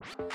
you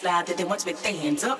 gets loud, then once with their hands up.